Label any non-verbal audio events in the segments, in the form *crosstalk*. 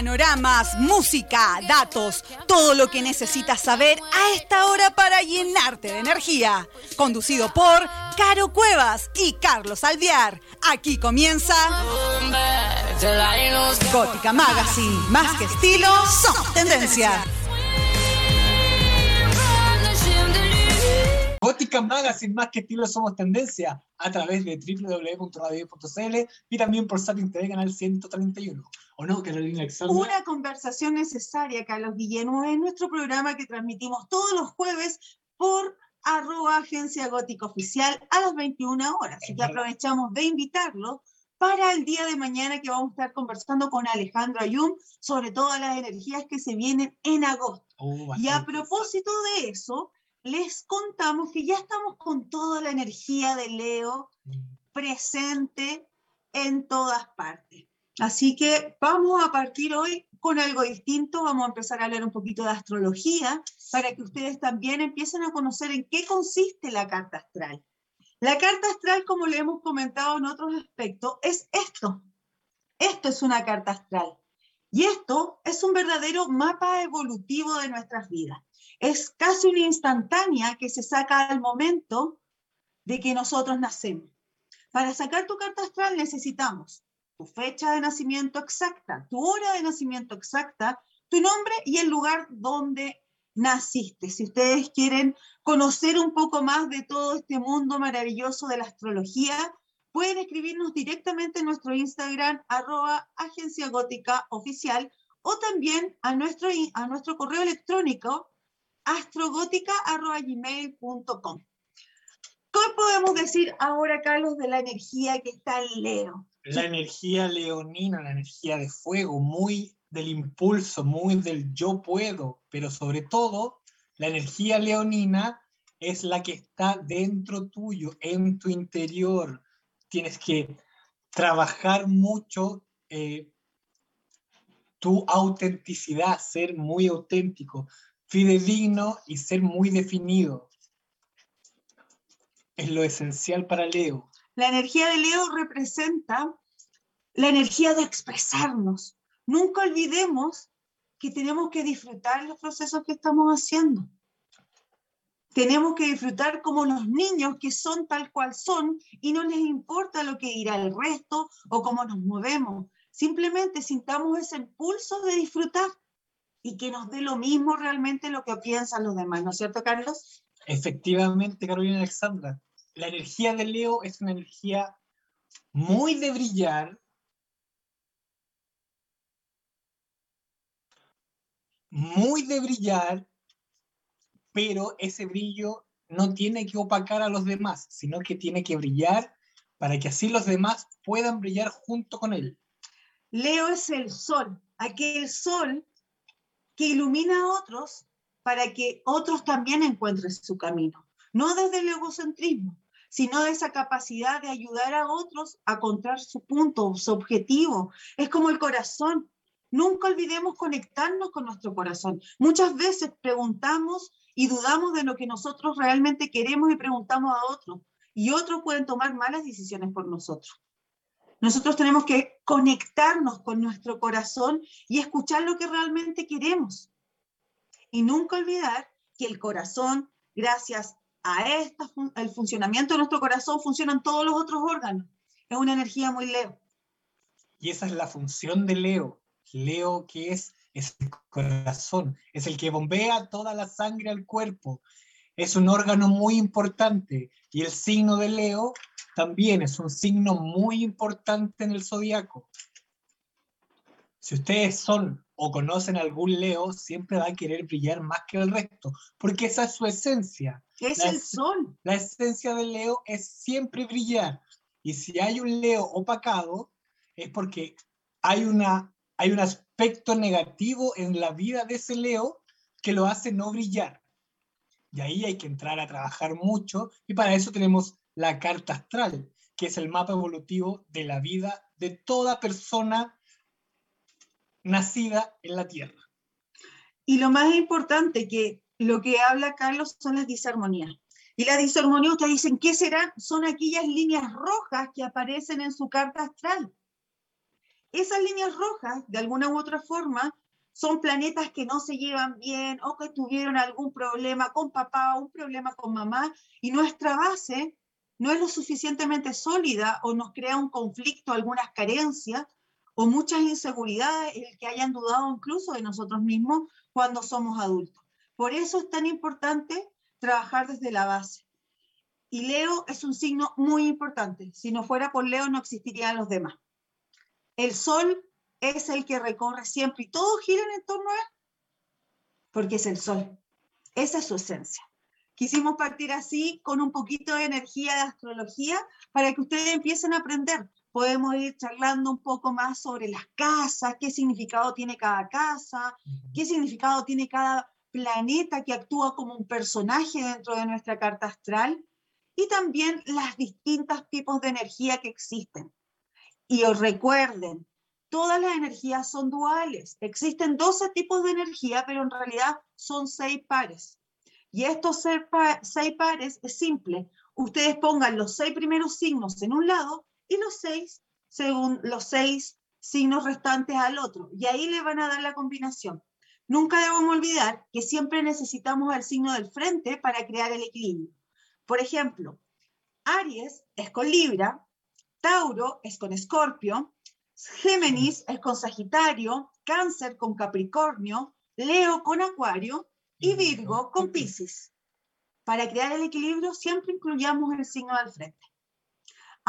Panoramas, música, datos, todo lo que necesitas saber a esta hora para llenarte de energía. Conducido por Caro Cuevas y Carlos Alviar. Aquí comienza Gótica Magazine. Más que estilo, somos tendencia. Gótica Magazine, más que estilo, somos tendencia a través de www.radio.cl y también por Satin TV, canal 131. ¿O no, Carolina Alexandra? Una conversación necesaria, Carlos Guillermo, en nuestro programa que transmitimos todos los jueves por arroba agencia gótica oficial a las 21 horas. Así que aprovechamos de invitarlo para el día de mañana que vamos a estar conversando con Alejandro Ayun sobre todas las energías que se vienen en agosto. Oh, y a propósito de eso, les contamos que ya estamos con toda la energía de Leo presente en todas partes. Así que vamos a partir hoy con algo distinto. Vamos a empezar a hablar un poquito de astrología para que ustedes también empiecen a conocer en qué consiste la carta astral. La carta astral, como le hemos comentado en otros aspectos, es esto. Esto es una carta astral. Y esto es un verdadero mapa evolutivo de nuestras vidas. Es casi una instantánea que se saca al momento de que nosotros nacemos. Para sacar tu carta astral necesitamos tu fecha de nacimiento exacta, tu hora de nacimiento exacta, tu nombre y el lugar donde naciste. Si ustedes quieren conocer un poco más de todo este mundo maravilloso de la astrología, pueden escribirnos directamente en nuestro Instagram, arroba o también a nuestro, a nuestro correo electrónico, astrogótica.gmail.com. ¿Qué podemos decir ahora, Carlos, de la energía que está en Leo? La energía leonina, la energía de fuego, muy del impulso, muy del yo puedo, pero sobre todo la energía leonina es la que está dentro tuyo, en tu interior. Tienes que trabajar mucho eh, tu autenticidad, ser muy auténtico, fidedigno y ser muy definido. Es lo esencial para Leo. La energía de Leo representa la energía de expresarnos. Nunca olvidemos que tenemos que disfrutar los procesos que estamos haciendo. Tenemos que disfrutar como los niños que son tal cual son y no les importa lo que dirá el resto o cómo nos movemos. Simplemente sintamos ese impulso de disfrutar y que nos dé lo mismo realmente lo que piensan los demás, ¿no es cierto, Carlos? Efectivamente, Carolina Alexandra. La energía de Leo es una energía muy de brillar, muy de brillar, pero ese brillo no tiene que opacar a los demás, sino que tiene que brillar para que así los demás puedan brillar junto con él. Leo es el sol, aquel sol que ilumina a otros para que otros también encuentren su camino. No desde el egocentrismo, sino de esa capacidad de ayudar a otros a encontrar su punto, su objetivo. Es como el corazón. Nunca olvidemos conectarnos con nuestro corazón. Muchas veces preguntamos y dudamos de lo que nosotros realmente queremos y preguntamos a otros. Y otros pueden tomar malas decisiones por nosotros. Nosotros tenemos que conectarnos con nuestro corazón y escuchar lo que realmente queremos. Y nunca olvidar que el corazón, gracias a esta, el funcionamiento de nuestro corazón, funcionan todos los otros órganos. Es una energía muy leo. Y esa es la función de Leo. Leo que es, es el corazón, es el que bombea toda la sangre al cuerpo. Es un órgano muy importante y el signo de Leo también es un signo muy importante en el zodiaco. Si ustedes son o conocen algún Leo, siempre va a querer brillar más que el resto, porque esa es su esencia. Es La el es- sol. La esencia del Leo es siempre brillar. Y si hay un Leo opacado, es porque hay, una, hay un aspecto negativo en la vida de ese Leo que lo hace no brillar. Y ahí hay que entrar a trabajar mucho. Y para eso tenemos la carta astral, que es el mapa evolutivo de la vida de toda persona nacida en la Tierra. Y lo más importante, que lo que habla Carlos son las disarmonías. Y las disarmonías, ustedes dicen, ¿qué serán? Son aquellas líneas rojas que aparecen en su carta astral. Esas líneas rojas, de alguna u otra forma, son planetas que no se llevan bien o que tuvieron algún problema con papá o un problema con mamá y nuestra base no es lo suficientemente sólida o nos crea un conflicto, algunas carencias o muchas inseguridades, el que hayan dudado incluso de nosotros mismos cuando somos adultos. Por eso es tan importante trabajar desde la base. Y Leo es un signo muy importante. Si no fuera por Leo no existirían los demás. El Sol es el que recorre siempre y todo gira en torno a él, porque es el Sol. Esa es su esencia. Quisimos partir así con un poquito de energía de astrología para que ustedes empiecen a aprender. Podemos ir charlando un poco más sobre las casas, qué significado tiene cada casa, qué significado tiene cada planeta que actúa como un personaje dentro de nuestra carta astral y también las distintos tipos de energía que existen. Y os recuerden, todas las energías son duales. Existen 12 tipos de energía, pero en realidad son seis pares. Y estos seis pares es simple. Ustedes pongan los seis primeros signos en un lado y los seis, según los seis signos restantes al otro. Y ahí le van a dar la combinación. Nunca debemos olvidar que siempre necesitamos el signo del frente para crear el equilibrio. Por ejemplo, Aries es con Libra, Tauro es con Escorpio, Géminis es con Sagitario, Cáncer con Capricornio, Leo con Acuario y Virgo con Pisces. Para crear el equilibrio siempre incluyamos el signo del frente.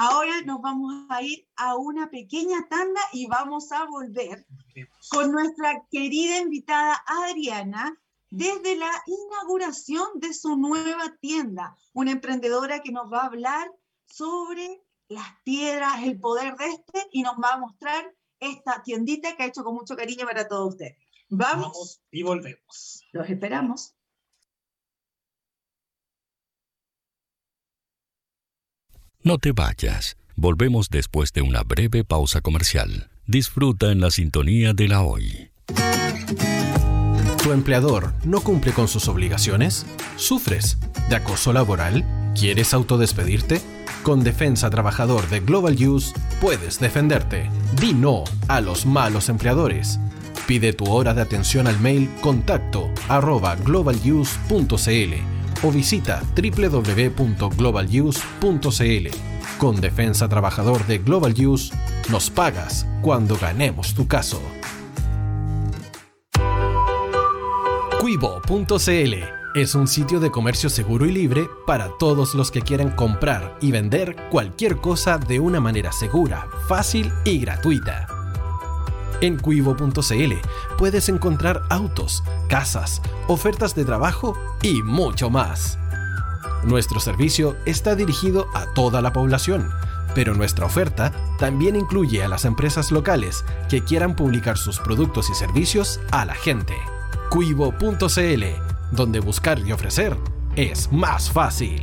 Ahora nos vamos a ir a una pequeña tanda y vamos a volver con nuestra querida invitada Adriana desde la inauguración de su nueva tienda, una emprendedora que nos va a hablar sobre las piedras, el poder de este y nos va a mostrar esta tiendita que ha hecho con mucho cariño para todos ustedes. Vamos, Vamos y volvemos. Los esperamos. No te vayas. Volvemos después de una breve pausa comercial. Disfruta en la sintonía de la hoy. ¿Tu empleador no cumple con sus obligaciones? ¿Sufres de acoso laboral? ¿Quieres autodespedirte? Con Defensa Trabajador de Global Use puedes defenderte. Di no a los malos empleadores. Pide tu hora de atención al mail contacto arroba o visita www.globaluse.cl. Con Defensa Trabajador de Global Use, nos pagas cuando ganemos tu caso. Cuivo.cl es un sitio de comercio seguro y libre para todos los que quieran comprar y vender cualquier cosa de una manera segura, fácil y gratuita. En cuivo.cl puedes encontrar autos, casas, ofertas de trabajo y mucho más. Nuestro servicio está dirigido a toda la población, pero nuestra oferta también incluye a las empresas locales que quieran publicar sus productos y servicios a la gente. Cuivo.cl, donde buscar y ofrecer es más fácil.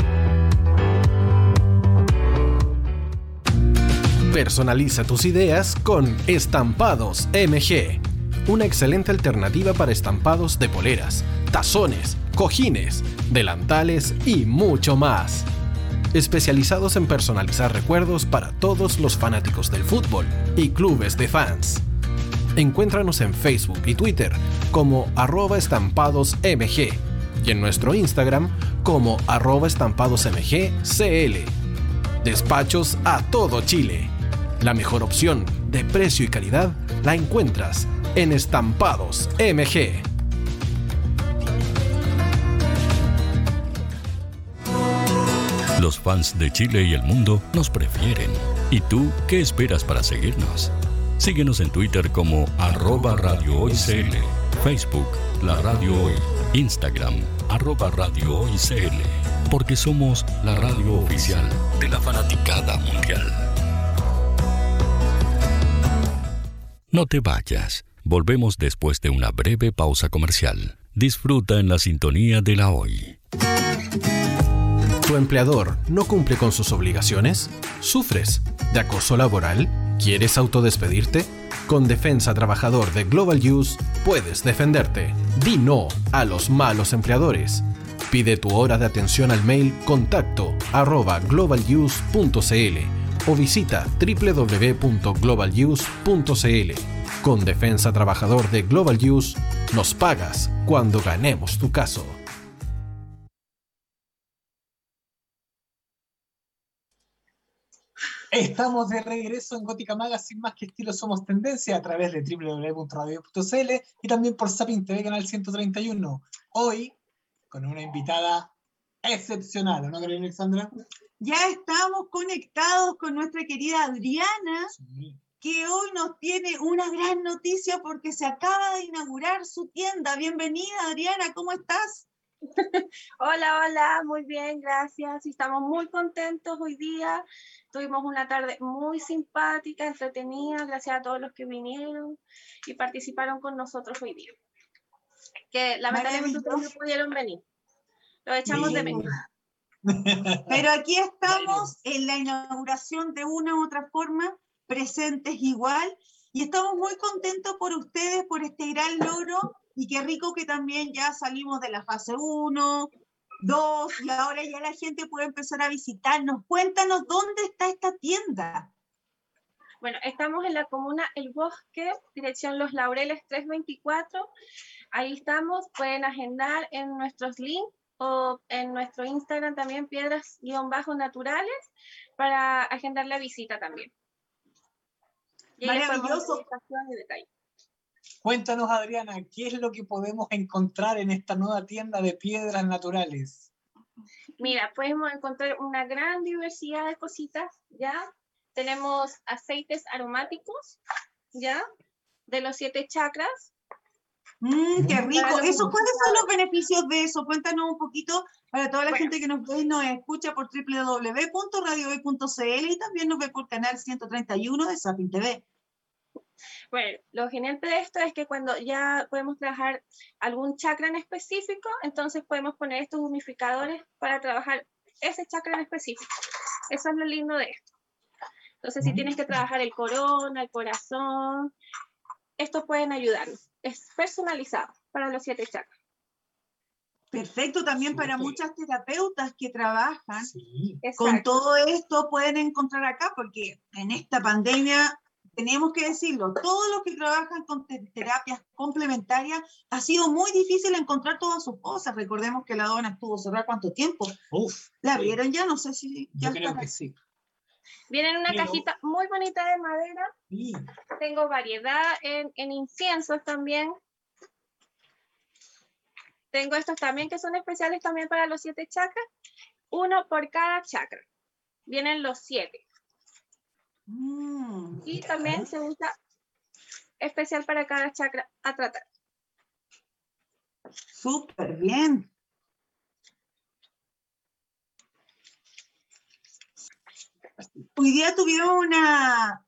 Personaliza tus ideas con Estampados MG, una excelente alternativa para estampados de poleras, tazones, cojines, delantales y mucho más. Especializados en personalizar recuerdos para todos los fanáticos del fútbol y clubes de fans. Encuéntranos en Facebook y Twitter como arroba estampadosmg y en nuestro Instagram como arroba estampadosmgcl. Despachos a todo Chile. La mejor opción de precio y calidad la encuentras en Estampados MG. Los fans de Chile y el mundo nos prefieren. ¿Y tú qué esperas para seguirnos? Síguenos en Twitter como arroba Radio Facebook La Radio Hoy, Instagram arroba Radio porque somos la radio oficial de la fanaticada mundial. No te vayas. Volvemos después de una breve pausa comercial. Disfruta en la sintonía de la hoy. ¿Tu empleador no cumple con sus obligaciones? ¿Sufres de acoso laboral? ¿Quieres autodespedirte? Con Defensa Trabajador de Global Use puedes defenderte. Di no a los malos empleadores. Pide tu hora de atención al mail contacto arroba globaluse.cl o visita www.globaluse.cl. Con Defensa Trabajador de Global Use, nos pagas cuando ganemos tu caso. Estamos de regreso en Gótica Magazine, más que estilo somos tendencia, a través de www.radio.cl y también por Sapin TV Canal 131. Hoy, con una invitada excepcional, ¿no, Carolina Alexandra? Ya estamos conectados con nuestra querida Adriana, que hoy nos tiene una gran noticia porque se acaba de inaugurar su tienda. Bienvenida, Adriana, ¿cómo estás? *laughs* hola, hola, muy bien, gracias. Estamos muy contentos hoy día. Tuvimos una tarde muy simpática, entretenida, gracias a todos los que vinieron y participaron con nosotros hoy día. Que lamentablemente no pudieron venir. Lo echamos de menos. Pero aquí *laughs* estamos en la inauguración de una u otra forma, presentes igual, y estamos muy contentos por ustedes, por este gran logro y qué rico que también ya salimos de la fase 1, 2 y ahora ya la gente puede empezar a visitarnos. Cuéntanos dónde está esta tienda. Bueno, estamos en la comuna El Bosque, dirección Los Laureles 324. Ahí estamos, pueden agendar en nuestros links o en nuestro Instagram también piedras-naturales para agendar la visita también. Y Maravilloso. Y detalle. Cuéntanos, Adriana, ¿qué es lo que podemos encontrar en esta nueva tienda de piedras naturales? Mira, podemos encontrar una gran diversidad de cositas, ¿ya? Tenemos aceites aromáticos, ¿ya? De los siete chakras. Mmm, qué rico. Eso, ¿Cuáles son los beneficios de eso? Cuéntanos un poquito para toda la gente que nos ve y nos escucha por www.radiohoy.cl y también nos ve por canal 131 de Sapin TV. Bueno, lo genial de esto es que cuando ya podemos trabajar algún chakra en específico, entonces podemos poner estos humificadores para trabajar ese chakra en específico. Eso es lo lindo de esto. Entonces, si tienes que trabajar el corona, el corazón, estos pueden ayudarnos. Es personalizado para los siete chakras. Perfecto, también para muchas terapeutas que trabajan con todo esto pueden encontrar acá, porque en esta pandemia tenemos que decirlo, todos los que trabajan con terapias complementarias, ha sido muy difícil encontrar todas sus cosas. Recordemos que la dona estuvo cerrada cuánto tiempo. Uf, ¿La vieron ya? No sé si ya Yo creo que sí. Viene en una cajita muy bonita de madera. Sí. Tengo variedad en, en inciensos también. Tengo estos también que son especiales también para los siete chakras. Uno por cada chakra. Vienen los siete. Mm, y también se usa especial para cada chakra a tratar. Súper bien. Hoy día tuvimos una,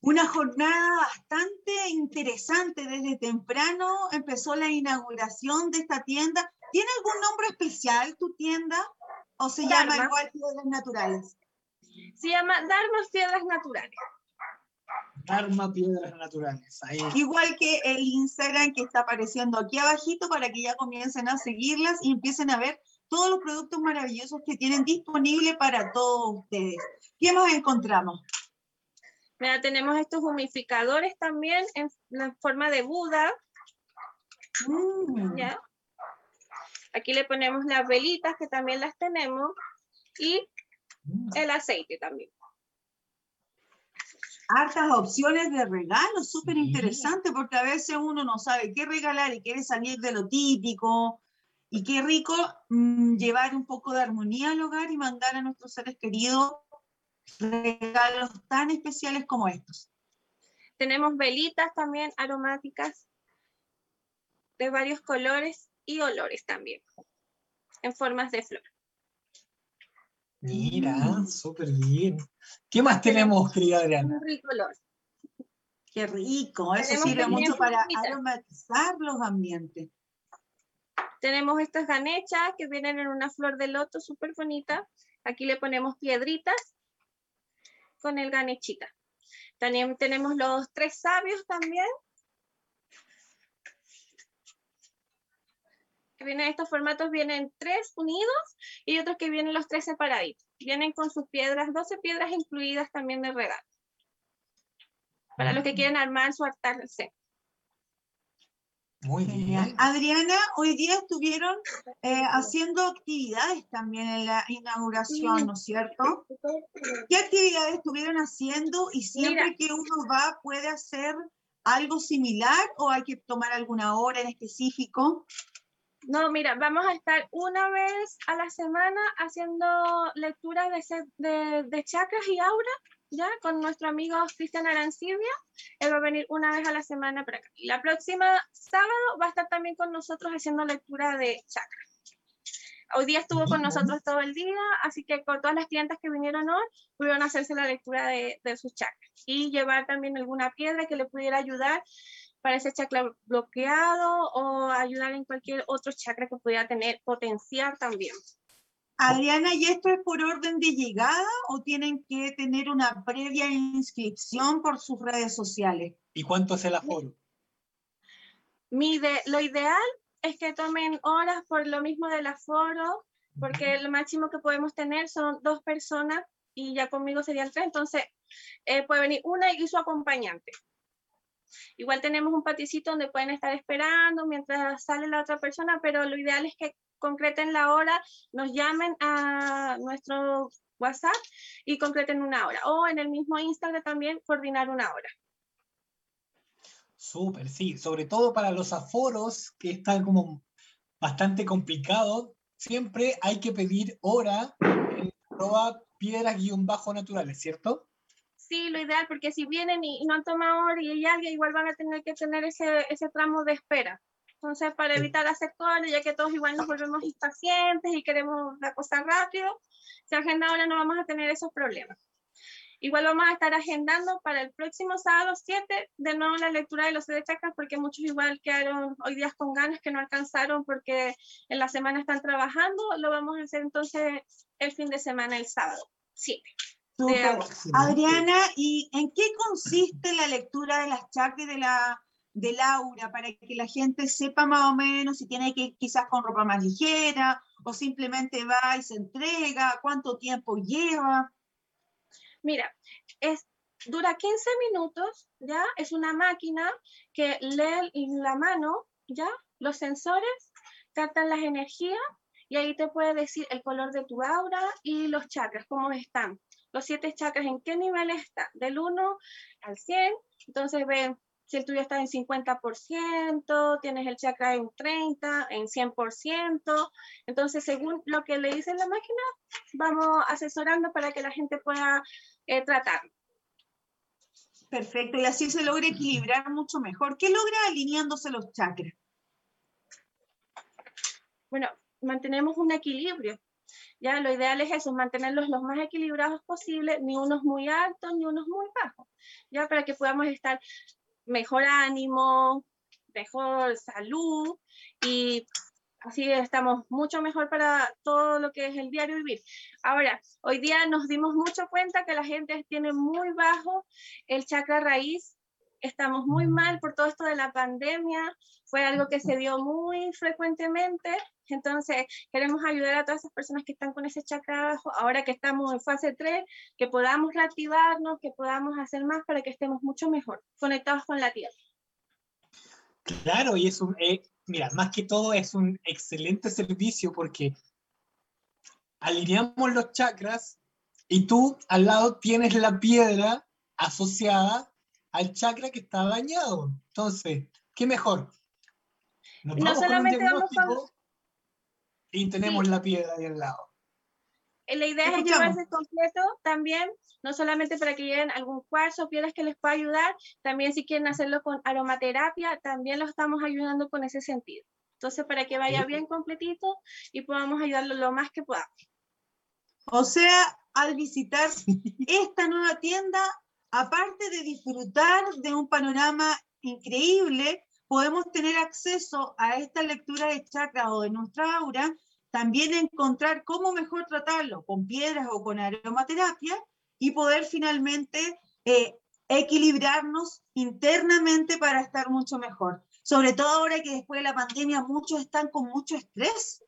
una jornada bastante interesante. Desde temprano empezó la inauguración de esta tienda. ¿Tiene algún nombre especial tu tienda o se llama igual Piedras Naturales? Se llama Dharma Piedras Naturales. Dharma Piedras Naturales. Igual que el Instagram que está apareciendo aquí abajito para que ya comiencen a seguirlas y empiecen a ver todos los productos maravillosos que tienen disponible para todos ustedes. ¿Qué más encontramos? Mira, tenemos estos humificadores también en la forma de Buda. Mm. Aquí le ponemos las velitas que también las tenemos y el aceite también. Hartas opciones de regalo, súper interesante, porque a veces uno no sabe qué regalar y quiere salir de lo típico. Y qué rico mm, llevar un poco de armonía al hogar y mandar a nuestros seres queridos regalos tan especiales como estos. Tenemos velitas también aromáticas de varios colores y olores también, en formas de flor. Mira, mm. súper bien. ¿Qué más tenemos, querida Adriana? rico olor. Qué rico, eso sirve mucho para aromatizar los ambientes. Tenemos estas ganechas que vienen en una flor de loto súper bonita. Aquí le ponemos piedritas con el ganechita. También tenemos los tres sabios también. Que vienen estos formatos, vienen tres unidos y otros que vienen los tres separaditos. Vienen con sus piedras, 12 piedras incluidas también de regalo. Para los que quieren armar su altar Muy bien. Adriana, hoy día estuvieron eh, haciendo actividades también en la inauguración, ¿no es cierto? ¿Qué actividades estuvieron haciendo y siempre que uno va puede hacer algo similar o hay que tomar alguna hora en específico? No, mira, vamos a estar una vez a la semana haciendo lecturas de, de, chakras y aura, ya, con nuestro amigo Cristian Arancibia. Él va a venir una vez a la semana para acá. Y la próxima sábado va a estar también con nosotros haciendo lectura de chakras. Hoy día estuvo con nosotros todo el día, así que con todas las clientes que vinieron hoy, pudieron hacerse la lectura de, de sus chakras y llevar también alguna piedra que le pudiera ayudar para ese chakra bloqueado o ayudar en cualquier otro chakra que pudiera tener, potenciar también. Adriana, ¿y esto es por orden de llegada o tienen que tener una previa inscripción por sus redes sociales? ¿Y cuánto es el aforo? Mi lo ideal es que tomen horas por lo mismo del aforo, porque lo máximo que podemos tener son dos personas y ya conmigo serían tres, entonces eh, puede venir una y su acompañante. Igual tenemos un paticito donde pueden estar esperando mientras sale la otra persona, pero lo ideal es que concreten la hora, nos llamen a nuestro WhatsApp y concreten una hora. O en el mismo Instagram también coordinar una hora. Súper, sí. Sobre todo para los aforos que están como bastante complicados, siempre hay que pedir hora en piedras-naturales, ¿cierto? sí, lo ideal, porque si vienen y, no han tomado hora y hay alguien, igual van a tener que tener ese, ese tramo de espera. Entonces, para evitar hacer cola, ya que todos igual nos volvemos impacientes y queremos la cosa rápido, si agenda ahora no vamos a tener esos problemas. Igual vamos a estar agendando para el próximo sábado 7 de nuevo la lectura de los de chakras porque muchos igual quedaron hoy días con ganas que no alcanzaron porque en la semana están trabajando. Lo vamos a hacer entonces el fin de semana, el sábado 7. Adriana, ¿y en qué consiste la lectura de las chakras de la de Laura para que la gente sepa más o menos si tiene que ir quizás con ropa más ligera o simplemente va y se entrega, cuánto tiempo lleva? Mira, es, dura 15 minutos, ¿ya? Es una máquina que lee en la mano, ¿ya? Los sensores captan las energías y ahí te puede decir el color de tu aura y los chakras, cómo están los siete chakras, ¿en qué nivel está? Del 1 al 100. Entonces ven si el tuyo está en 50%, tienes el chakra en 30, en 100%. Entonces, según lo que le dice la máquina, vamos asesorando para que la gente pueda eh, tratar. Perfecto, y así se logra equilibrar mucho mejor. ¿Qué logra alineándose los chakras? Bueno, mantenemos un equilibrio. Ya lo ideal es eso, mantenerlos los más equilibrados posible, ni unos muy altos ni unos muy bajos, ya para que podamos estar mejor ánimo, mejor salud y así estamos mucho mejor para todo lo que es el diario vivir. Ahora, hoy día nos dimos mucho cuenta que la gente tiene muy bajo el chakra raíz, estamos muy mal por todo esto de la pandemia, fue algo que se dio muy frecuentemente entonces, queremos ayudar a todas esas personas que están con ese chakra abajo, ahora que estamos en fase 3, que podamos reactivarnos, que podamos hacer más para que estemos mucho mejor conectados con la Tierra. Claro, y es un, eh, mira, más que todo es un excelente servicio porque alineamos los chakras y tú al lado tienes la piedra asociada al chakra que está dañado. Entonces, ¿qué mejor? no solamente vamos a y tenemos la piedra ahí al lado. Eh, la idea es llevarse completo también, no solamente para que lleguen algún cuarzo o piedras que les pueda ayudar, también si quieren hacerlo con aromaterapia, también lo estamos ayudando con ese sentido. Entonces, para que vaya bien completito y podamos ayudarlo lo más que podamos. O sea, al visitar esta nueva tienda, aparte de disfrutar de un panorama increíble, podemos tener acceso a esta lectura de chakra o de nuestra aura también encontrar cómo mejor tratarlo, con piedras o con aromaterapia, y poder finalmente eh, equilibrarnos internamente para estar mucho mejor. Sobre todo ahora que después de la pandemia muchos están con mucho estrés.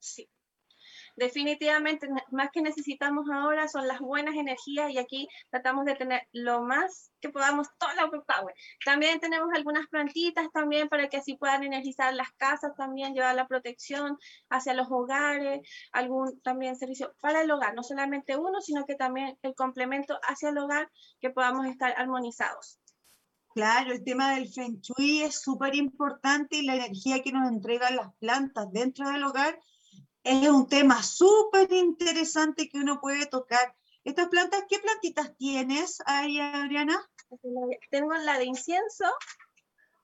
Sí. Definitivamente más que necesitamos ahora son las buenas energías y aquí tratamos de tener lo más que podamos toda la power. También tenemos algunas plantitas también para que así puedan energizar las casas también, llevar la protección hacia los hogares, algún también servicio para el hogar, no solamente uno, sino que también el complemento hacia el hogar que podamos estar armonizados. Claro, el tema del Feng Shui es súper importante y la energía que nos entregan las plantas dentro del hogar es un tema súper interesante que uno puede tocar. Estas plantas, ¿qué plantitas tienes ahí, Adriana? Tengo la de incienso,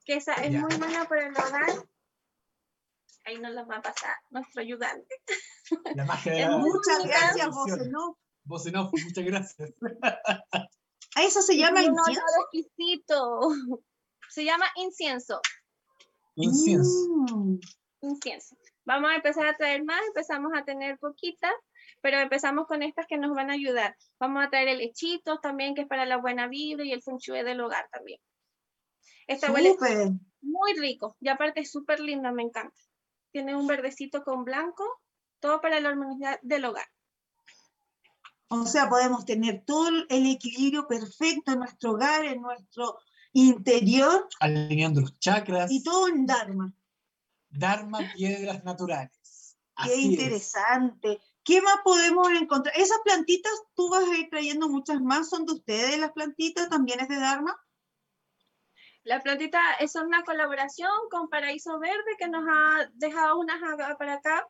que esa es muy buena para el hogar. Ahí nos la va a pasar nuestro ayudante. La magia de la Muchas gracias, Bosenov. Bosenov, muchas gracias. ¿A eso se llama incienso? exquisito. Se llama incienso. Incienso. Mm. Incienso. Vamos a empezar a traer más, empezamos a tener poquitas, pero empezamos con estas que nos van a ayudar. Vamos a traer el hechito también, que es para la buena vibra y el feng shui del hogar también. Esta huele muy rico y aparte es súper linda, me encanta. Tiene un verdecito con blanco, todo para la armonía del hogar. O sea, podemos tener todo el equilibrio perfecto en nuestro hogar, en nuestro interior Alineando los chakras. y todo en Dharma. Dharma, piedras naturales. Qué es. interesante. ¿Qué más podemos encontrar? Esas plantitas, tú vas a ir trayendo muchas más, ¿son de ustedes las plantitas? ¿También es de Dharma? La plantita es una colaboración con Paraíso Verde que nos ha dejado unas para acá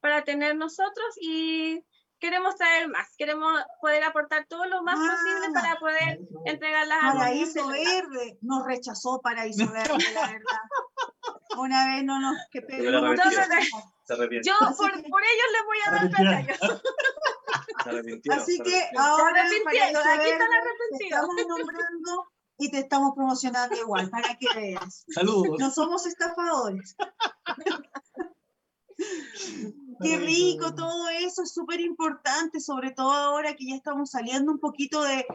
para tener nosotros y queremos traer más. Queremos poder aportar todo lo más posible Ah. para poder entregar las Paraíso. Verde, nos rechazó Paraíso Verde, la verdad. *laughs* Una vez no nos... Que arrepiente. Yo por, que- por ellos les voy a dar arrepintieron, Así se que arrepintieron. ahora arrepintieron, Paraíso aquí están Verde, te estamos nombrando y te estamos promocionando igual, para que veas. Saludos. No somos estafadores. *laughs* Qué rico todo eso, es súper importante, sobre todo ahora que ya estamos saliendo un poquito de,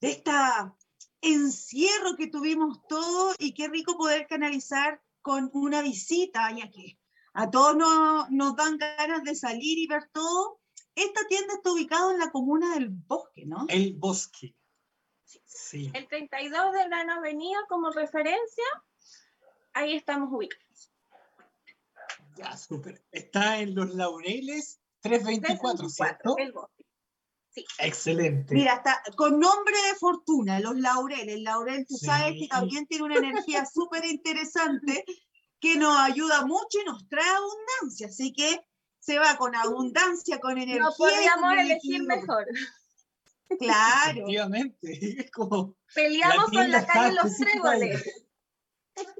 de esta encierro que tuvimos todos y qué rico poder canalizar con una visita, ya que a todos nos, nos dan ganas de salir y ver todo. Esta tienda está ubicada en la comuna del Bosque, ¿no? El bosque. Sí. El 32 de Gran Avenida como referencia, ahí estamos ubicados. Ya, súper. Está en los laureles 324, 324, ¿cierto? el bosque. Excelente. Mira, está con nombre de fortuna, los laureles. El laurel, tú Sí. sabes que también tiene una energía *laughs* súper interesante que nos ayuda mucho y nos trae abundancia. Así que se va con abundancia, con energía. No podríamos elegir mejor. Claro. Efectivamente. *laughs* Es como. Peleamos con la calle Los. Tréboles.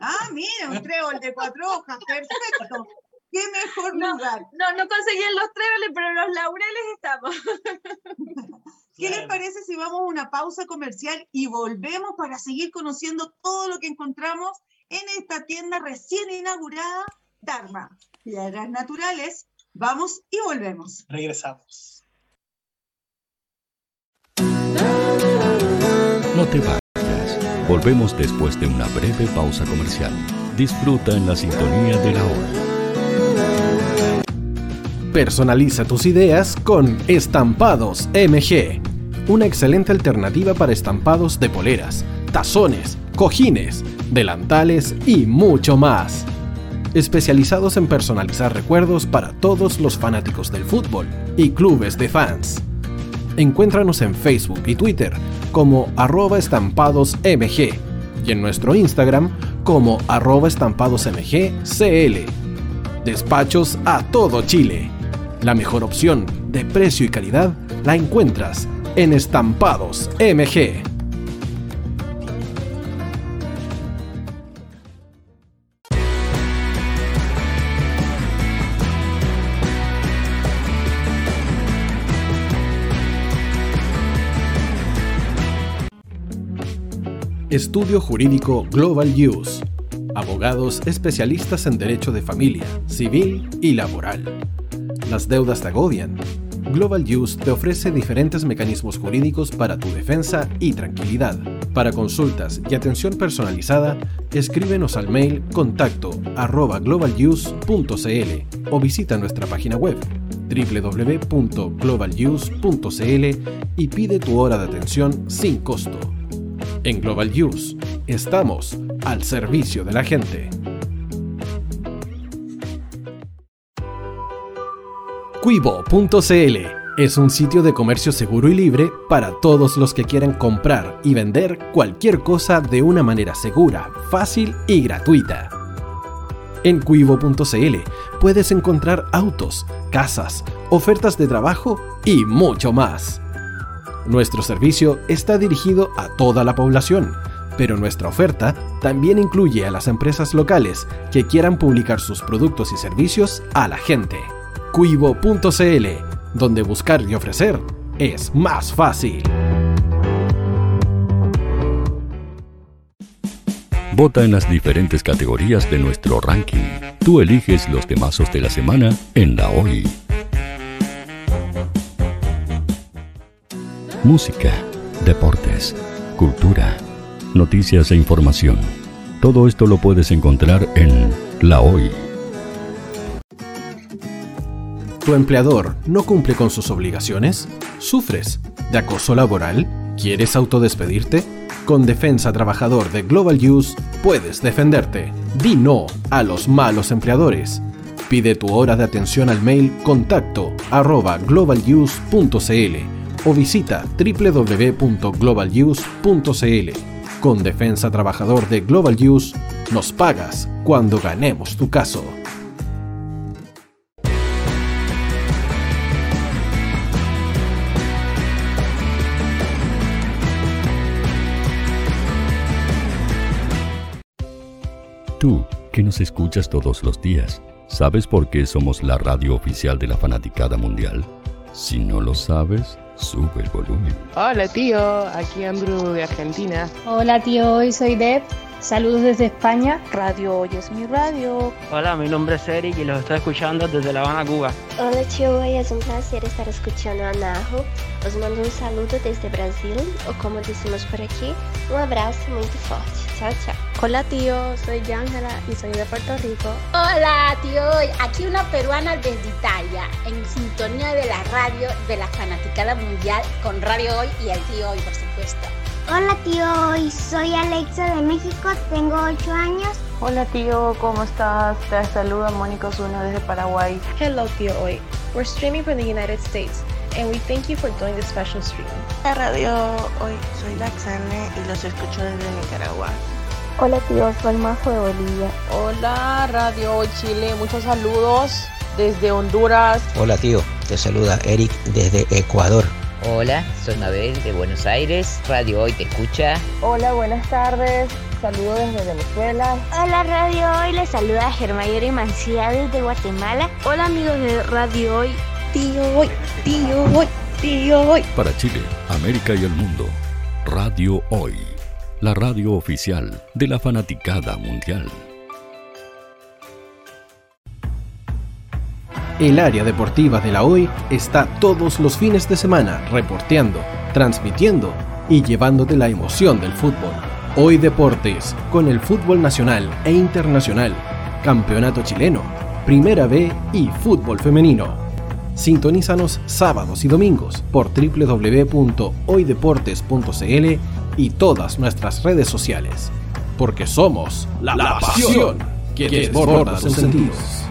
Ah, mira, un trébol de cuatro hojas. Perfecto. Qué mejor No. lugar. No, no conseguían los tréboles, pero los laureles estamos. *laughs* ¿Qué les parece si vamos a una pausa comercial y volvemos para seguir conociendo todo lo que encontramos en esta tienda recién inaugurada, Dharma? Piedras naturales. Vamos y volvemos. Regresamos. No te vayas. Volvemos después de una breve pausa comercial. Disfruta en la sintonía de la hora. Personaliza tus ideas con Estampados MG, una excelente alternativa para estampados de poleras, tazones, cojines, delantales y mucho más. Especializados en personalizar recuerdos para todos los fanáticos del fútbol y clubes de fans. Encuéntranos en Facebook y Twitter como arroba estampadosmg y en nuestro Instagram como arroba estampadosmgcl. Despachos a todo Chile. La mejor opción de precio y calidad la encuentras en Estampados MG. Estudio Jurídico Global Use. Abogados especialistas en derecho de familia, civil y laboral. Las deudas te agobian. Global Use te ofrece diferentes mecanismos jurídicos para tu defensa y tranquilidad. Para consultas y atención personalizada, escríbenos al mail contacto arroba o visita nuestra página web www.globaluse.cl y pide tu hora de atención sin costo. En Global Use estamos al servicio de la gente. Cuivo.cl es un sitio de comercio seguro y libre para todos los que quieran comprar y vender cualquier cosa de una manera segura, fácil y gratuita. En cuivo.cl puedes encontrar autos, casas, ofertas de trabajo y mucho más. Nuestro servicio está dirigido a toda la población, pero nuestra oferta también incluye a las empresas locales que quieran publicar sus productos y servicios a la gente. Cuivo.cl, donde buscar y ofrecer es más fácil. Vota en las diferentes categorías de nuestro ranking. Tú eliges los temazos de la semana en la hoy. Música, deportes, cultura, noticias e información. Todo esto lo puedes encontrar en La Hoy. ¿Tu empleador no cumple con sus obligaciones? ¿Sufres de acoso laboral? ¿Quieres autodespedirte? Con Defensa Trabajador de Global Use puedes defenderte. Di no a los malos empleadores. Pide tu hora de atención al mail contacto arroba globaluse.cl o visita www.globaluse.cl. Con Defensa Trabajador de Global Use nos pagas cuando ganemos tu caso. Tú, que nos escuchas todos los días, ¿sabes por qué somos la radio oficial de la fanaticada mundial? Si no lo sabes, sube el volumen. Hola tío, aquí Andrew de Argentina. Hola tío, hoy soy Deb. Saludos desde España. Radio Hoy es mi radio. Hola, mi nombre es Eric y los estoy escuchando desde La Habana, Cuba. Hola tío, hoy es un placer estar escuchando a Najo. Os mando un saludo desde Brasil, o como decimos por aquí, un abrazo muy fuerte. Chao, chao. Hola tío, soy Ángela y soy de Puerto Rico. Hola tío, aquí una peruana desde Italia, en sintonía de la radio de la fanaticada mundial con Radio Hoy y el tío Hoy, por supuesto. Hola tío, Hoy soy Alexa de México, tengo 8 años. Hola tío, ¿cómo estás? Te saluda Mónica Osuna desde Paraguay. Hello tío Hoy, we're streaming from the United States and we thank you for doing this special stream. La radio Hoy, soy Laxane y los escucho desde Nicaragua. Hola tío, soy Majo de Bolivia. Hola Radio Hoy Chile, muchos saludos desde Honduras. Hola tío, te saluda Eric desde Ecuador. Hola, soy Mabel de Buenos Aires. Radio Hoy te escucha. Hola, buenas tardes. Saludos desde Venezuela. Hola Radio Hoy, les saluda Germayori Mancía desde Guatemala. Hola amigos de Radio Hoy. Tío Hoy, tío Hoy, tío Hoy. Para Chile, América y el mundo, Radio Hoy. La radio oficial de la fanaticada mundial. El área deportiva de la Hoy está todos los fines de semana reporteando, transmitiendo y llevándote la emoción del fútbol. Hoy Deportes, con el fútbol nacional e internacional, campeonato chileno, primera B y fútbol femenino. Sintonízanos sábados y domingos por www.hoydeportes.cl y todas nuestras redes sociales. Porque somos la, la pasión que, que desborda tus sentidos.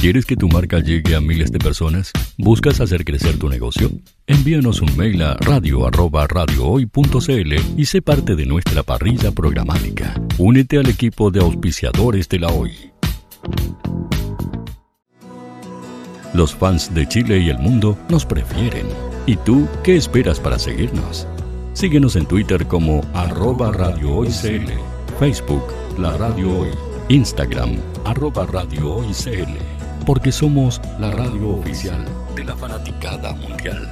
¿Quieres que tu marca llegue a miles de personas? ¿Buscas hacer crecer tu negocio? Envíanos un mail a radio@radiohoy.cl y sé parte de nuestra parrilla programática. Únete al equipo de auspiciadores de la Hoy. Los fans de Chile y el mundo nos prefieren. ¿Y tú qué esperas para seguirnos? Síguenos en Twitter como arroba Radio Hoy CL, Facebook La Radio Hoy, Instagram arroba Radio Hoy CL, porque somos la radio oficial de la fanaticada mundial.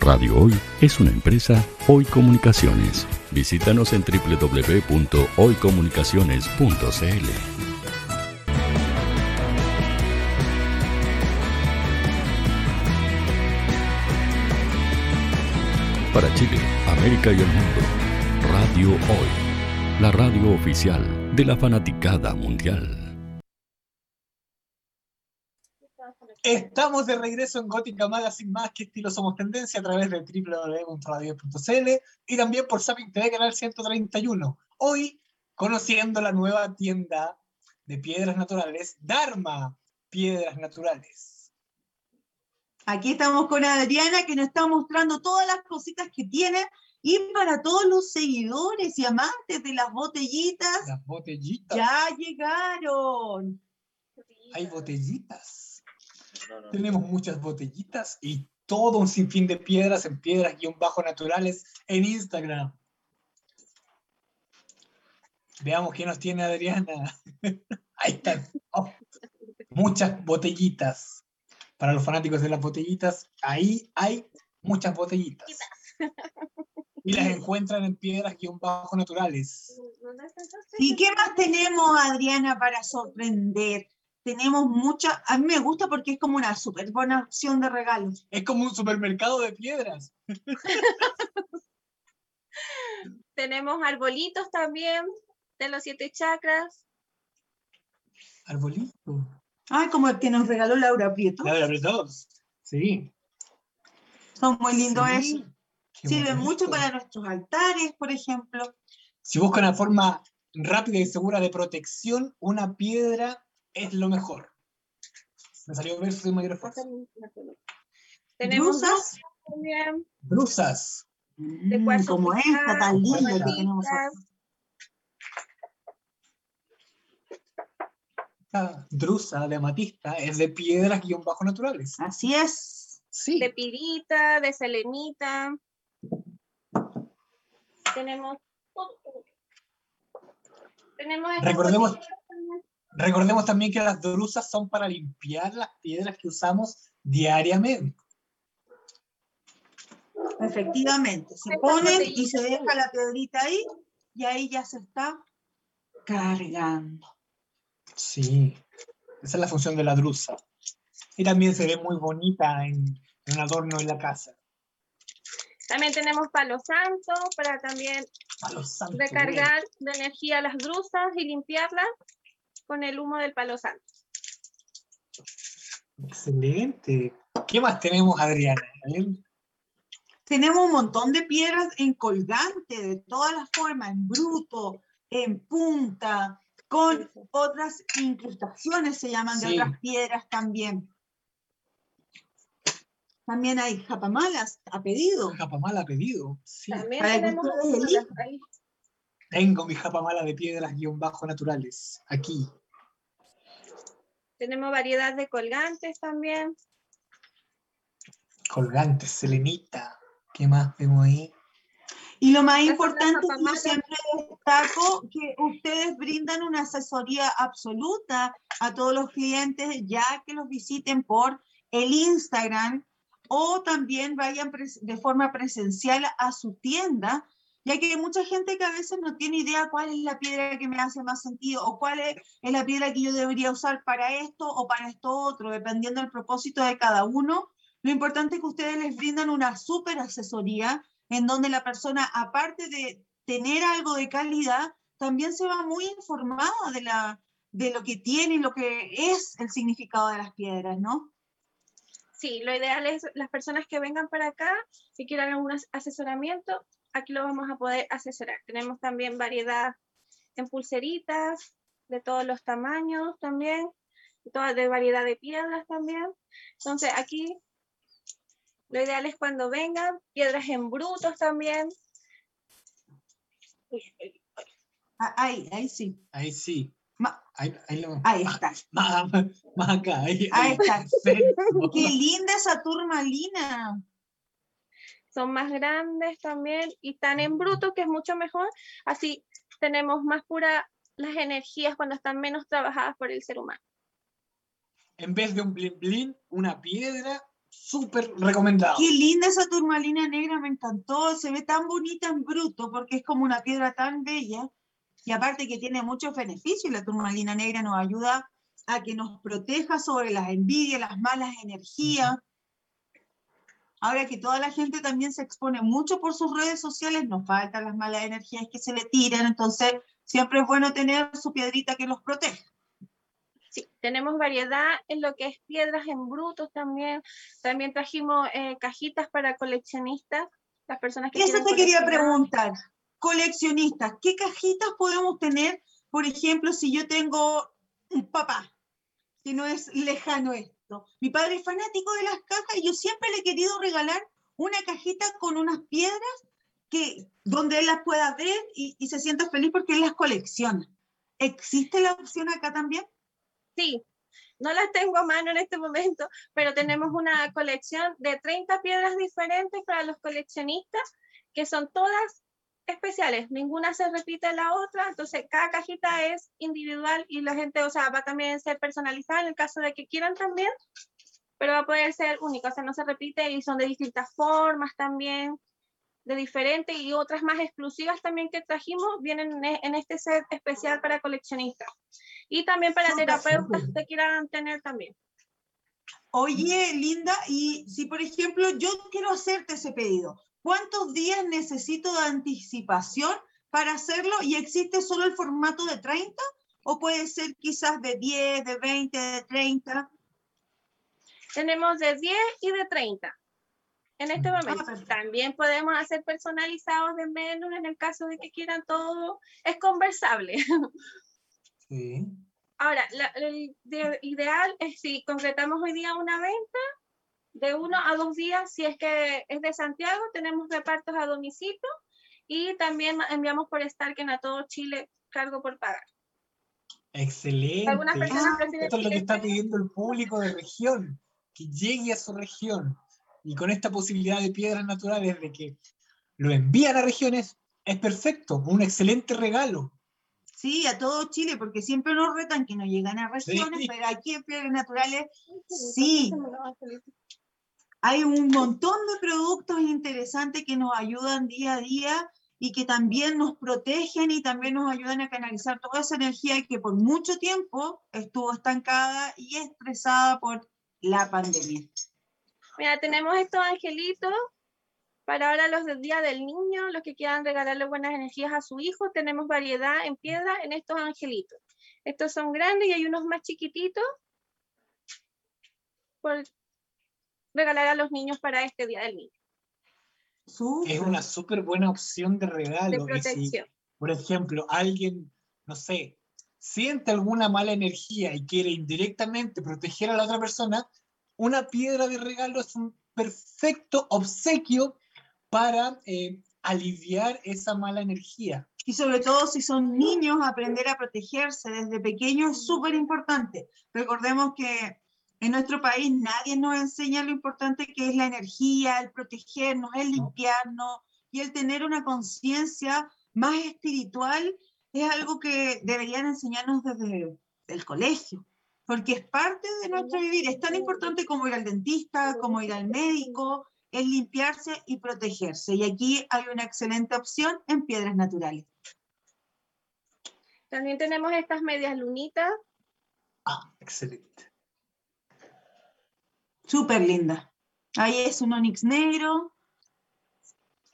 Radio Hoy es una empresa Hoy Comunicaciones. Visítanos en www.hoycomunicaciones.cl. para Chile, América y el mundo. Radio Hoy, la radio oficial de la fanaticada mundial. Estamos de regreso en Gótica Magazine más que estilo Somos Tendencia a través de www.radio.cl y también por Sapin TV Canal 131. Hoy conociendo la nueva tienda de piedras naturales, Dharma Piedras Naturales. Aquí estamos con Adriana que nos está mostrando todas las cositas que tiene y para todos los seguidores y amantes de las botellitas. Las botellitas. Ya llegaron. Hay botellitas. Tenemos muchas botellitas y todo un sinfín de piedras en piedras-naturales en Instagram. Veamos qué nos tiene Adriana. *laughs* Ahí están. Oh, muchas botellitas. Para los fanáticos de las botellitas, ahí hay muchas botellitas. Y las encuentran en piedras-naturales. ¿Y qué más tenemos, Adriana, para sorprender? tenemos mucha, a mí me gusta porque es como una súper buena opción de regalos. Es como un supermercado de piedras. *laughs* tenemos arbolitos también de los siete chakras. Arbolito. Ah, como el que nos regaló Laura Prieto. Laura Prieto, sí. Son muy lindos eso. Sirven mucho para nuestros altares, por ejemplo. Si buscan una forma rápida y segura de protección, una piedra es lo mejor. Me salió verso de mayor esfuerzo. Tenemos brusas. También. Brusas. De mm, como esta tan linda que tenemos Esta drusa de amatista es de piedras guion bajo naturales. Así es. Sí. De pirita, de selenita. Tenemos. Tenemos Recordemos, Recordemos también que las drusas son para limpiar las piedras que usamos diariamente. Efectivamente, se ponen y se deja la piedrita ahí y ahí ya se está cargando. Sí, esa es la función de la drusa. Y también se ve muy bonita en, en un adorno en la casa. También tenemos palo santo para también recargar de energía las drusas y limpiarlas con el humo del palo santo. Excelente. ¿Qué más tenemos, Adriana? Tenemos un montón de piedras en colgante, de todas las formas, en bruto, en punta, con otras incrustaciones, se llaman de otras piedras también. También hay japamalas a pedido. Japamala a pedido, sí. También tenemos Tengo mi japamala de piedras guion bajo naturales, aquí. Tenemos variedad de colgantes también. Colgantes, selenita. ¿Qué más vemos ahí? Y lo más importante, yo siempre destaco que ustedes brindan una asesoría absoluta a todos los clientes, ya que los visiten por el Instagram o también vayan de forma presencial a su tienda ya que hay mucha gente que a veces no tiene idea cuál es la piedra que me hace más sentido o cuál es, la piedra que yo debería usar para esto o para esto otro, dependiendo del propósito de cada uno. Lo importante es que ustedes les brindan una súper asesoría en donde la persona, aparte de tener algo de calidad, también se va muy informada de, lo que tiene y lo que es el significado de las piedras, ¿no? Sí, lo ideal es las personas que vengan para acá, si quieren algún asesoramiento, aquí lo vamos a poder asesorar. Tenemos también variedad en pulseritas de todos los tamaños también, de variedad de piedras también. Entonces aquí lo ideal es cuando vengan, piedras en brutos también. Ah, ahí, ahí sí. Ahí sí. ahí, ahí, está. Más, acá. Ahí, ahí está. *laughs* Qué linda esa turmalina son más grandes también y están en bruto, que es mucho mejor. Así tenemos más pura las energías cuando están menos trabajadas por el ser humano. En vez de un blin blin, una piedra, súper recomendado. Qué linda esa turmalina negra, me encantó. Se ve tan bonita en bruto porque es como una piedra tan bella. Y aparte que tiene muchos beneficios, la turmalina negra nos ayuda a que nos proteja sobre las envidias, las malas energías Ahora que toda la gente también se expone mucho por sus redes sociales, nos faltan las malas energías que se le tiran, entonces siempre es bueno tener su piedrita que los proteja. Sí, tenemos variedad en lo que es piedras en brutos también. También trajimos eh, cajitas para coleccionistas, las personas que Eso te quería preguntar, coleccionistas, ¿qué cajitas podemos tener? Por ejemplo, si yo tengo un papá, que no es lejano esto. Mi padre es fanático de las cajas y yo siempre le he querido regalar una cajita con unas piedras que, donde él las pueda ver y, y se sienta feliz porque él las colecciona. ¿Existe la opción acá también? Sí, no las tengo a mano en este momento, pero tenemos una colección de 30 piedras diferentes para los coleccionistas, que son todas especiales, ninguna se repite la otra, entonces cada cajita es individual y la gente, o sea, va también a ser personalizada en el caso de que quieran también, pero va a poder ser única, o sea, no se repite y son de distintas formas también, de diferentes y otras más exclusivas también que trajimos vienen en este set especial para coleccionistas y también para terapeutas que quieran tener también. Oye, Linda, y si por ejemplo yo quiero hacerte ese pedido, ¿cuántos días necesito de anticipación para hacerlo? ¿Y existe solo el formato de 30? ¿O puede ser quizás de 10, de 20, de 30? Tenemos de 10 y de 30 en este Ah, momento. También podemos hacer personalizados de menú en el caso de que quieran todo. Es conversable. *laughs* Sí. Ahora, la- el de- ideal es si concretamos hoy día una venta, de uno a dos días, si es que es de Santiago, tenemos repartos a domicilio y también enviamos por Starken a todo Chile, cargo por pagar. Excelente. Algunas personas prefieren Esto es lo que está pidiendo el público de región, que llegue a su región. Y con esta posibilidad de piedras naturales de que lo envían a regiones, es perfecto, un excelente regalo. Sí, a todo Chile, porque siempre nos retan que no llegan a regiones, Sí. pero aquí en Piedras Naturales sí. Hay un montón de productos interesantes que nos ayudan día a día y que también nos protegen y también nos ayudan a canalizar toda esa energía que por mucho tiempo estuvo estancada y estresada por la pandemia. Mira, tenemos estos angelitos para ahora los del Día del Niño, los que quieran regalarle buenas energías a su hijo. Tenemos variedad en piedra en estos angelitos. Estos son grandes y hay unos más chiquititos por regalar a los niños para este Día del Niño. Es una súper buena opción de regalo. De y si, protección. por ejemplo, alguien, no sé, siente alguna mala energía y quiere indirectamente proteger a la otra persona, una piedra de regalo es un perfecto obsequio para eh, aliviar esa mala energía. Y sobre todo si son niños, aprender a protegerse desde pequeños es súper importante. Recordemos que en nuestro país nadie nos enseña lo importante que es la energía, el protegernos, el limpiarnos y el tener una conciencia más espiritual es algo que deberían enseñarnos desde el colegio, porque es parte de nuestro vivir. Es tan importante como ir al dentista, como ir al médico, es limpiarse y protegerse. Y aquí hay una excelente opción en piedras naturales. También tenemos estas medias lunitas. Ah, excelente. Súper linda. Ahí es un onix negro.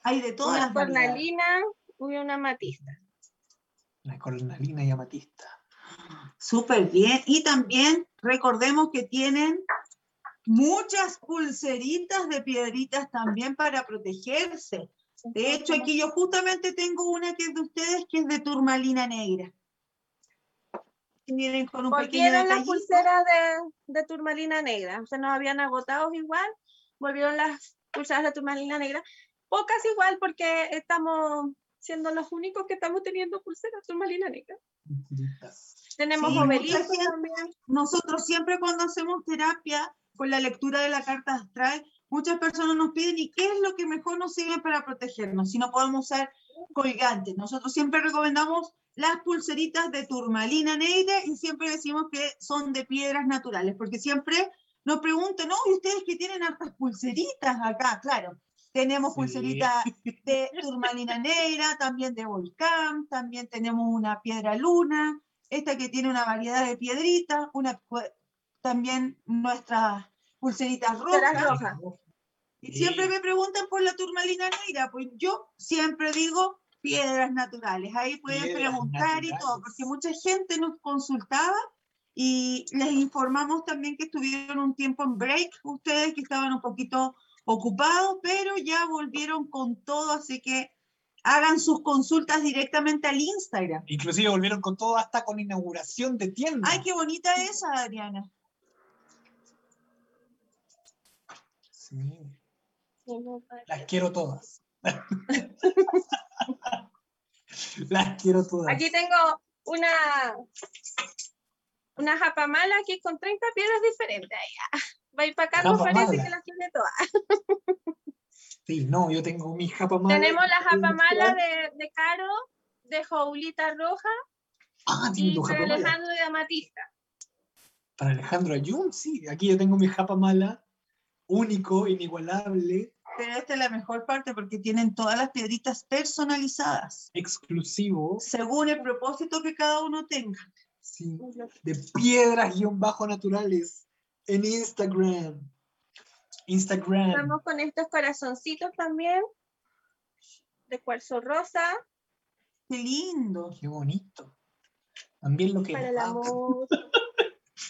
Hay de todas Una las cornalina y una matista. La cornalina y amatista. Súper bien. Y también recordemos que tienen muchas pulseritas de piedritas también para protegerse. De hecho, aquí yo justamente tengo una que es de ustedes, que es de turmalina negra. Vienen con un pequeño Volvieron las pulseras de, de turmalina negra. Se nos habían agotado igual. Volvieron las pulseras de turmalina negra. Pocas igual porque estamos siendo los únicos que estamos teniendo pulseras de turmalina negra. Tenemos Sí, obeliscos también. Nosotros siempre cuando hacemos terapia con la lectura de la carta astral, muchas personas nos piden, ¿y qué es lo que mejor nos sirve para protegernos? Si no podemos usar colgantes. Nosotros siempre recomendamos las pulseritas de turmalina negra y siempre decimos que son de piedras naturales, porque siempre nos preguntan, ¿no? ¿Y ustedes que tienen hartas pulseritas acá? Claro, tenemos Sí. pulseritas de turmalina negra, también de volcán, también tenemos una piedra luna, esta que tiene una variedad de piedritas, una, también nuestras pulseritas rojas. rojas. Y siempre me preguntan por la turmalina negra, pues yo siempre digo piedras naturales. Ahí pueden Piedras preguntar y todo, porque mucha gente nos consultaba y les informamos también que estuvieron un tiempo en break, ustedes que estaban un poquito ocupados, pero ya volvieron con todo, así que hagan sus consultas directamente al Instagram. Inclusive volvieron con todo hasta con inauguración de tienda. Ay, qué bonita esa, Adriana. Sí, las quiero todas. *laughs* las quiero todas. Aquí tengo una, una japamala que con 30 piedras diferentes. Va a ir para Carlos, parece Japamala. que las tiene todas. Sí, no, yo tengo mi japa mala. Tenemos la japamala de, de Caro, de Joulita Roja Ah, y tu para japa mala. Alejandro de Amatista. Para Alejandro Ayun, sí. Aquí yo tengo mi japa mala, único, inigualable, Pero esta es la mejor parte porque tienen todas las piedritas personalizadas, exclusivo, según el propósito que cada uno tenga. sí, de piedras guion bajo naturales en Instagram. Instagram. Vamos con estos corazoncitos también, de cuarzo rosa, Qué lindo. Qué bonito. También lo que para el amor.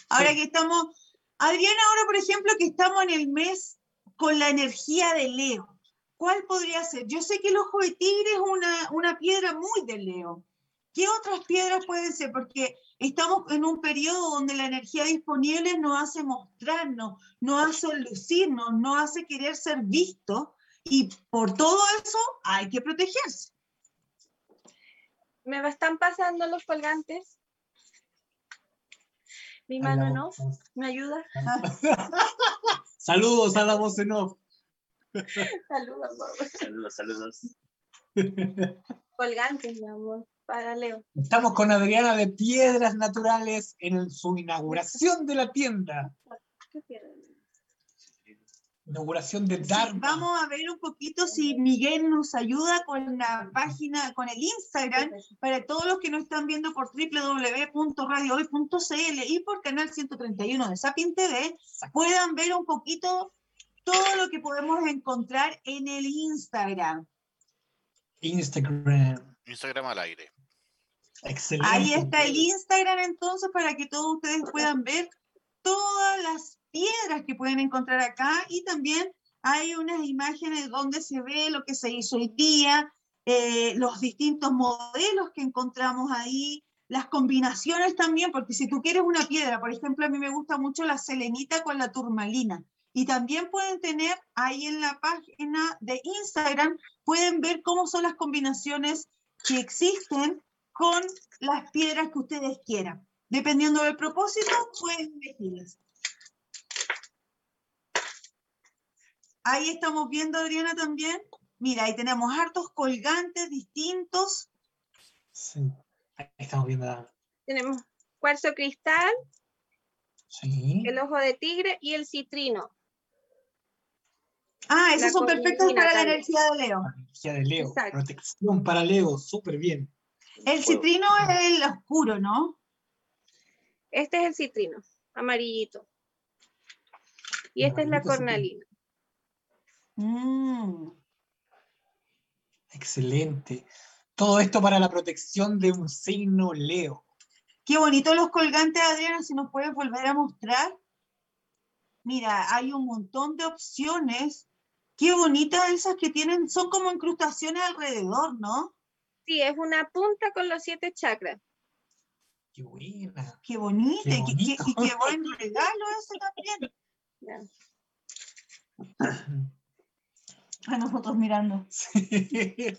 Ahora *laughs* que estamos, Adriana, ahora por ejemplo que estamos en el mes con la energía de Leo, ¿cuál podría ser? Yo sé que el ojo de tigre es una, una piedra muy de Leo. ¿Qué otras piedras pueden ser? Porque estamos en un periodo donde la energía disponible nos hace mostrarnos, nos hace lucirnos, nos hace querer ser visto y por todo eso hay que protegerse. Me están pasando los colgantes. Mi mano no, voz. me ayuda. *laughs* Saludos a la voz en off. Saludos. Saludos, saludos. *laughs* Colgantes, mi amor, para Leo. Estamos con Adriana de Piedras Naturales en su inauguración de la tienda. ¿Qué pierden? Inauguración de Sí, Dharma. vamos a ver un poquito si Miguel nos ayuda con la página, con el Instagram, para todos los que nos están viendo por www.radiohoy.cl y por canal 131 de Sapin TV, puedan ver un poquito todo lo que podemos encontrar en el Instagram. Instagram. Instagram al aire. Excelente. Ahí está el Instagram entonces para que todos ustedes puedan ver todas las piedras que pueden encontrar acá y también hay unas imágenes donde se ve lo que se hizo hoy día, eh, los distintos modelos que encontramos ahí, las combinaciones también, porque si tú quieres una piedra, por ejemplo, a mí me gusta mucho la selenita con la turmalina. Y también pueden tener ahí en la página de Instagram, pueden ver cómo son las combinaciones que existen con las piedras que ustedes quieran. Dependiendo del propósito, pueden elegirlas. Ahí estamos viendo, Adriana, también. Mira, ahí tenemos hartos colgantes distintos. Sí. Ahí estamos viendo. la- Tenemos cuarzo cristal, Sí. el ojo de tigre y el citrino. Ah, La esos son perfectos para la energía de Leo. Energía de Leo. Exacto. Protección para Leo. Súper bien. El citrino es el oscuro, ¿no? Este es el citrino, amarillito. Y esta es la cornalina. Mm. Excelente. Todo esto para la protección de un signo Leo. Qué bonito los colgantes, Adriana, si nos puedes volver a mostrar. Mira, hay un montón de opciones. Qué bonitas esas que tienen, son como incrustaciones alrededor, ¿no? Sí, es una punta con los siete chakras. Qué buena. Qué bonito, Qué y qué- buen regalo ese también. *laughs* Ya. A nosotros mirando. *laughs*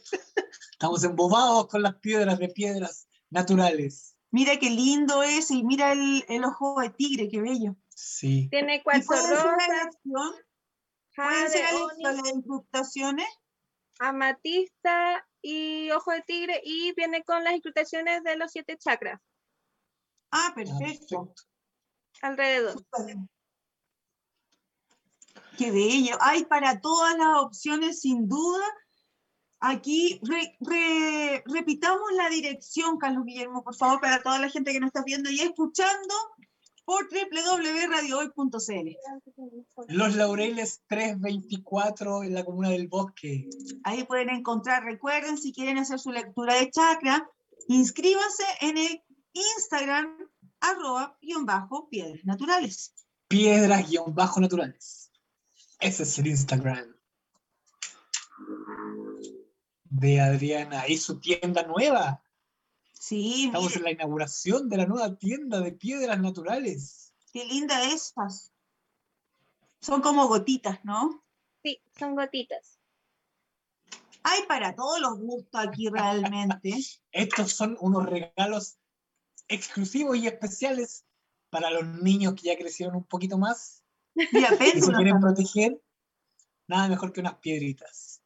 Estamos embobados con las piedras de piedras naturales. Mira qué lindo es, y mira el, el ojo de tigre, qué bello. Sí. Tiene ¿Y cuarzo puede ser la rosa, elección? ¿Pueden ser las- incrustaciones? amatista y ojo de tigre y viene con las incrustaciones de los siete chakras Ah, perfecto. alrededor. Qué bello. Hay para todas las opciones, sin duda. Aquí re- re- repitamos la dirección, Carlos Guillermo, por favor, para toda la gente que nos está viendo y escuchando. por www.radiohoy.cl. Los Laureles 324 en la comuna del Bosque. Ahí pueden encontrar, recuerden, si quieren hacer su lectura de chakra, inscríbanse en el Instagram arroba guion bajo piedras naturales. Piedras guion bajo naturales. Ese es el Instagram de Adriana y su tienda nueva. Sí, estamos en la inauguración de la nueva tienda de piedras naturales. Qué linda esas. Son como gotitas, ¿no? Sí, son gotitas. Hay para todos los gustos aquí realmente. *laughs* Estos son unos regalos exclusivos y especiales para los niños que ya crecieron un poquito más. Mira, que se quieren proteger. Nada mejor que unas piedritas.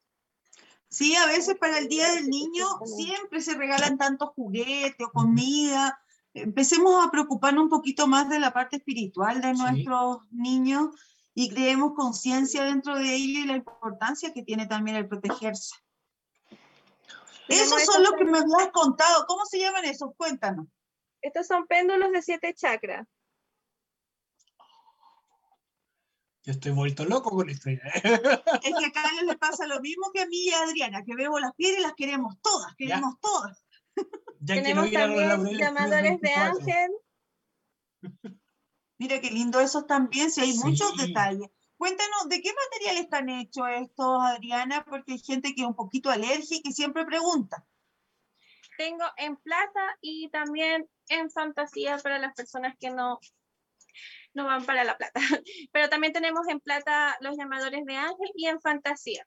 Sí, a veces para el Día del Niño siempre se regalan tantos juguetes o comida. Empecemos a preocuparnos un poquito más de la parte espiritual de nuestros niños y creemos conciencia dentro de ellos y la importancia que tiene también el protegerse. Esos son los que me habías contado. ¿Cómo se llaman esos? Cuéntanos. Estos son péndulos de siete chakras. Yo estoy vuelto loco con esto. Es que a Carlos le pasa lo mismo que a mí y a Adriana, que vemos las piedras y las queremos todas, queremos todas. Ya Tenemos también llamadores de ángel. *laughs* Mira qué lindo esos también, si hay muchos detalles. Cuéntanos, ¿de qué material están hechos estos, Adriana? Porque hay gente que es un poquito alérgica y siempre pregunta. Tengo en plata y también en fantasía para las personas que no *laughs* no van para la plata. *laughs* Pero también tenemos en plata los llamadores de ángel y en fantasía.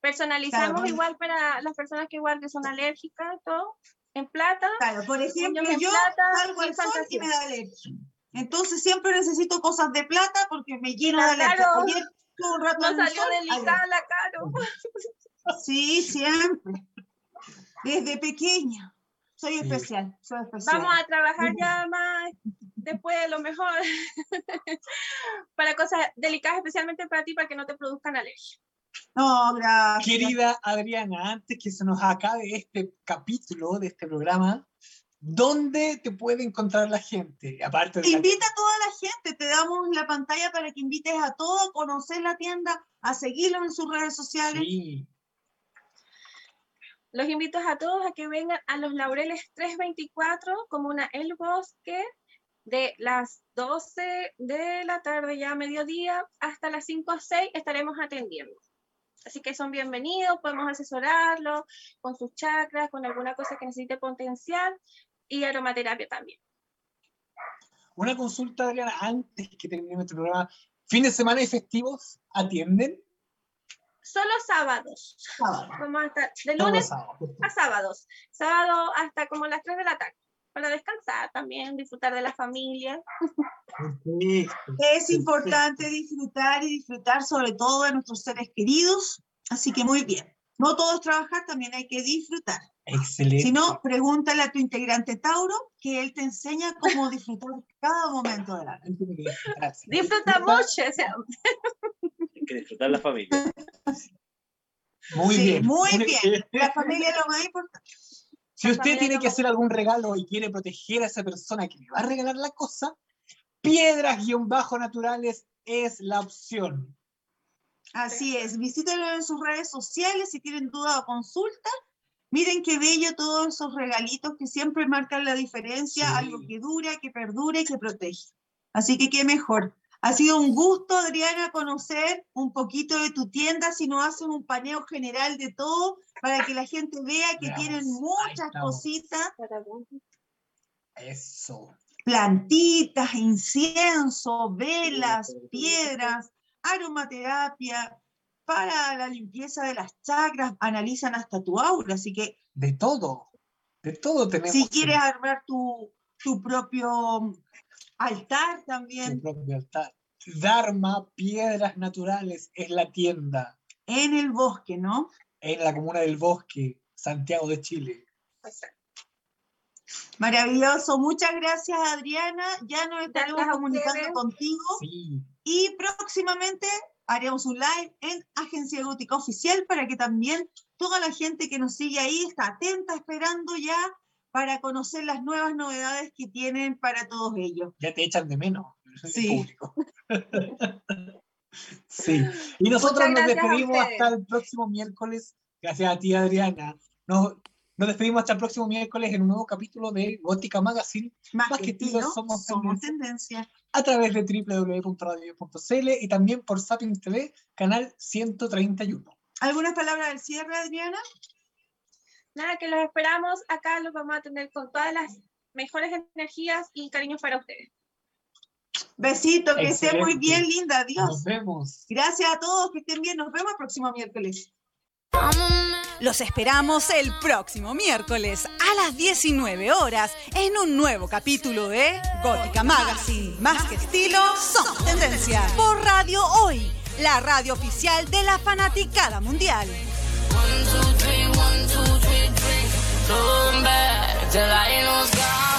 Personalizamos igual para las personas que igual que son alérgicas, todo, en plata. Claro, por ejemplo, yo salgo al sol y me da alergia. Entonces siempre necesito cosas de plata porque me lleno de alergia. Claro. un rato no salió delicada la caro. *laughs* Sí, siempre. Desde pequeña. Soy especial, soy especial. Vamos a trabajar ya más después, lo mejor, *laughs* para cosas delicadas, especialmente para ti, para que no te produzcan alergia. No, gracias. Querida Adriana, antes que se nos acabe este capítulo de este programa, ¿dónde te puede encontrar la gente? Aparte de Invita a toda la gente, te damos la pantalla para que invites a todos a conocer la tienda, a seguirlo en sus redes sociales. Sí. Los invito a todos a que vengan a los Laureles 324, Comuna El Bosque, de las 12 de la tarde, ya a mediodía, hasta las 5 o 6 estaremos atendiendo. Así que son bienvenidos, podemos asesorarlos con sus chakras, con alguna cosa que necesite potencial y aromaterapia también. Una consulta, Adriana, antes que termine este programa. ¿Fin de semana y festivos atienden? Solo sábados. Vamos a estar de lunes a sábados. Sábado hasta como las 3 de la tarde para descansar también, disfrutar de la familia. Es importante disfrutar y disfrutar sobre todo de nuestros seres queridos, así que muy bien. No todo es trabajar, también hay que disfrutar. Excelente. Si no, pregúntale a tu integrante Tauro, que él te enseña cómo disfrutar cada momento de la vida. Disfruta mucho. Hay que disfrutar la familia. Muy bien. Muy bien. La familia es lo más importante. Si usted tiene que hacer algún regalo y quiere proteger a esa persona que le va a regalar la cosa, piedras-naturales es la opción. Así es, visítenlo en sus redes sociales si tienen duda o consulta. Miren qué bello todos esos regalitos que siempre marcan la diferencia, algo que dura, que perdure y que protege. Así que qué mejor. Ha sido un gusto, Adriana, conocer un poquito de tu tienda, si no hacen un paneo general de todo, para que la gente vea que tienen muchas cositas. Eso. Plantitas, incienso, velas, piedras, aromaterapia, para la limpieza de las chakras, analizan hasta tu aura, así que... De todo, de todo tenemos. Si quieres armar tu, tu propio Altar también. Dharma, Piedras Naturales, es la tienda. En el bosque, ¿no? En la comuna del bosque, Santiago de Chile. Maravilloso. Muchas gracias, Adriana. Ya nos estaremos comunicando contigo. Y próximamente haremos un live en Agencia Gótica Oficial para que también toda la gente que nos sigue ahí está atenta, esperando ya para conocer las nuevas novedades que tienen para todos ellos. Ya te echan de menos. Sí. público. *laughs* sí. Y nosotros nos despedimos hasta el próximo miércoles. Gracias a ti, Adriana. Nos, nos despedimos hasta el próximo miércoles en un nuevo capítulo de Gótica Magazine. Más, Más que que somos somos tendencia. a través de www.radio.cl y también por Sapiens TV, canal 131. ¿Algunas palabras del cierre, Adriana? Nada, que los esperamos. Acá los vamos a tener con todas las mejores energías y cariños para ustedes. Besito, que estén muy bien, linda. Adiós. Nos vemos. Gracias a todos, que estén bien. Nos vemos el próximo miércoles. Los esperamos el próximo miércoles a las 19 horas en un nuevo capítulo de Gótica Magazine. Más que estilo, somos tendencia. Por Radio Hoy, la radio oficial de la fanaticada mundial. come back till I ain't no sky.